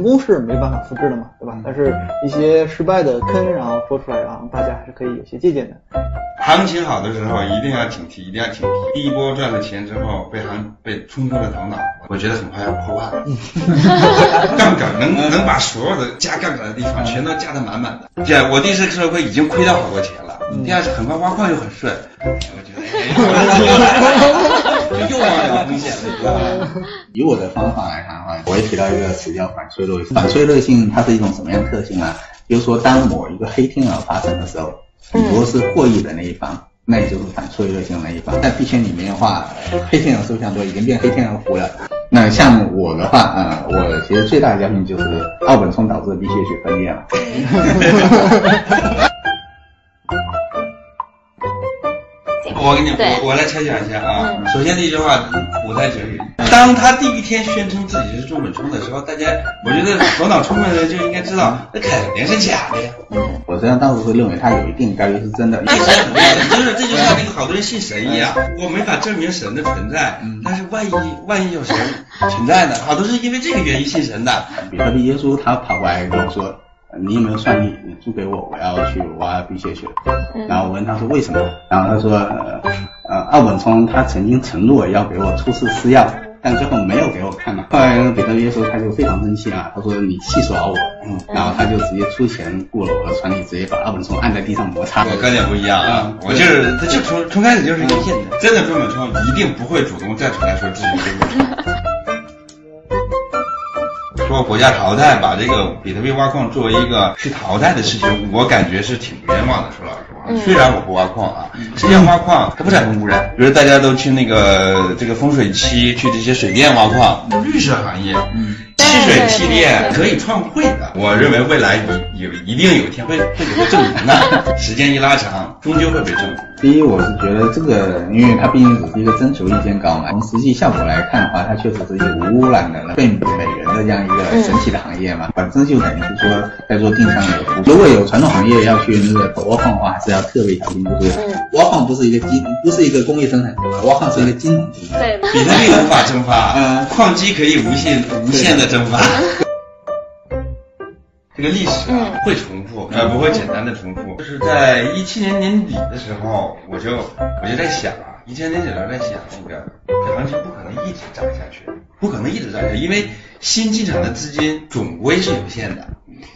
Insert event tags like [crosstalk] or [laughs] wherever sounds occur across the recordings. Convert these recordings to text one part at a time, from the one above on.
成功是没办法复制的嘛，对吧？但是一些失败的坑，然后说出来，然后大家还是可以有些借鉴的。行情好的时候一定要警惕，一定要警惕。第一波赚了钱之后被行被冲昏了头脑，我觉得很快要破万了。[laughs] 杠杆能能把所有的加杠杆的地方全都加的满满的。这样我第一次社会已经亏掉好多钱了，第二次很快挖矿又很顺，[laughs] 我觉得哎就又往有风险了。以我的方法来看的话，我也提到一个词叫反脆弱性。反脆弱性它是一种什么样的特性啊？比如说，当某一个黑天鹅发生的时候，你如果是获益的那一方，那也就是反脆弱性的那一方。在币圈里面的话，黑天鹅数量多，已经变黑天鹅湖了。那像我的话，啊、我其实最大的教训就是奥本聪导致币屑血分裂了。[laughs] 我给你，对我我来猜想一下啊。首先第一句话，古代哲语。当他第一天宣称自己是中本聪的时候，大家我觉得头脑聪明的人就应该知道，那肯定是假的呀。我实际上当时会认为他有一定概率是真的。[laughs] 信神很厉害，就是这就像那个好多人信神一样，[laughs] 我没法证明神的存在，但是万一万一有神存在呢？好多是因为这个原因信神的。比特币耶稣他跑过来跟我说，呃你有没有算力？你租给我，我要去挖币屑去。然后我问他说为什么？然后他说，呃呃，奥本聪他曾经承诺要给我出示私钥，但最后没有给我看嘛。后来那个比特币耶稣他就非常生气啊，他说你戏耍我，嗯，然后他就直接出钱雇了我的传力，直接把奥本聪按在地上摩擦。我观点不一样啊，我就是他就从从开始就是阴线的，真的中本聪一定不会主动站出来说自己是。说国家淘汰，把这个比特币挖矿作为一个去淘汰的事情，我感觉是挺冤枉的。说老实话，虽然我不挖矿啊，实际上挖矿它不产生污染。比如大家都去那个这个风水期，去这些水电挖矿，绿色行业，嗯，汽水气电可以创汇的。我认为未来有有一定有一天会会给它证明的，[laughs] 时间一拉长，终究会被证明。第一，我是觉得这个，因为它毕竟只是一个征求意见稿嘛，从实际效果来看的话，它确实是一个无污染的、被美元的这样一个神奇的行业嘛。本身就等于是说在做定向的服务。如果有传统行业要去那个投挖矿的话，还是要特别小心，就是挖矿不是一个金，不是一个工业生产挖矿是一个金融。对，[laughs] 比特币无法蒸发，[laughs] 嗯矿机可以无限无限的蒸发。这个历史啊会重复，呃，不会简单的重复。就是在一七年年底的时候，我就我就在想啊，一七年年底的时候在想，那个这行情不可能一直涨下去，不可能一直涨下去，因为新进场的资金总归是有限的。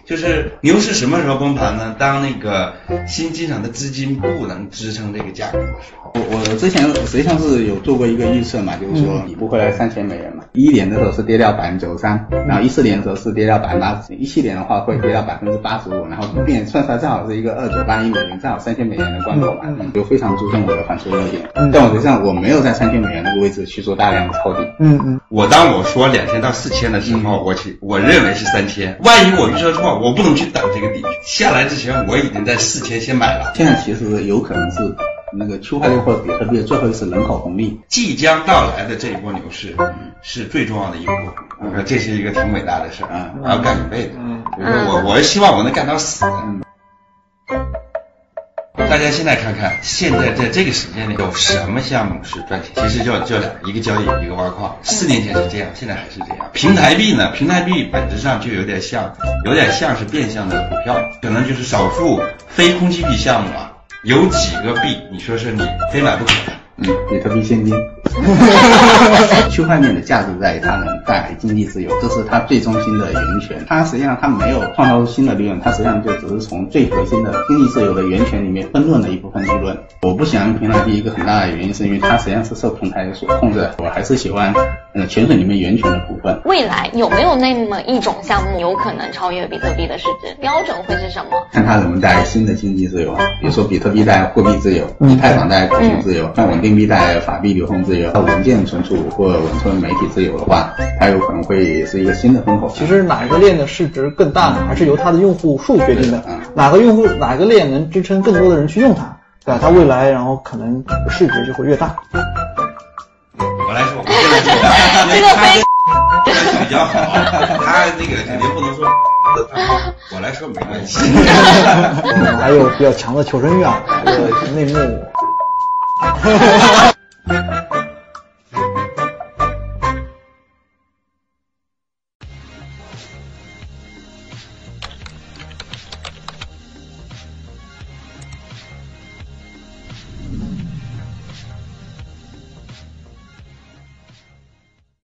就是牛市什么时候崩盘呢？当那个新进场的资金不能支撑这个价格的时候。我我之前实际上是有做过一个预测嘛，就是说你不回来三千美元嘛。一一年的时候是跌掉百分之九十三，然后一四年的时候是跌掉百分之八十，一七年的话会跌到百分之八十五，然后后面算出来正好是一个二九八一美元，正好三千美元的关口嘛，就非常注重我的反脆弱点。但我实际上我没有在三千美元那个位置去做大量的抄底。嗯嗯，我当我说两千到四千的时候，我其我认为是三千。万一我预测错，我不能去等这个底下来之前，我已经在事前先买了。现在其实有可能是那个区块链或者比特币最后一次人口红利。即将到来的这一波牛市是最重要的一步，我说这是一个挺伟大的事儿啊，我要干一辈子。我，我希望我能干到死。大家现在看看，现在在这个时间里有什么项目是赚钱？其实就就俩，一个交易，一个挖矿。四年前是这样，现在还是这样。平台币呢？平台币本质上就有点像，有点像是变相的股票，可能就是少数非空气币项目啊，有几个币，你说是你非买不可的。嗯，比特币现金。区块链的价值在于它能带来经济自由，这是它最中心的源泉。它实际上它没有创造出新的利润，它实际上就只是从最核心的经济自由的源泉里面分润了一部分利润。我不喜欢平台币一个很大的原因是因为它实际上是受平台所控制的，我还是喜欢呃泉水里面源泉的部分。未来有没有那么一种项目有可能超越比特币的市值？标准会是什么？看它能不能带来新的经济自由，比如说比特币带来货币自由，以太坊带来口径自由，像稳定币带来法币流通自由，文件存储或存媒体自由的话，它有可能会是一个新的风口。其实哪个链的市值更大呢？还是由它的用户数决定的嗯。哪个用户哪个链能支撑更多的人去用它，对吧？它未来然后可能市值就会越大。我来说，我 [laughs] 现在说的，因为他这比较好，他那个肯定不能说 [laughs] 我来说没关系。[laughs] 还有比较强的求生欲啊，还有内幕。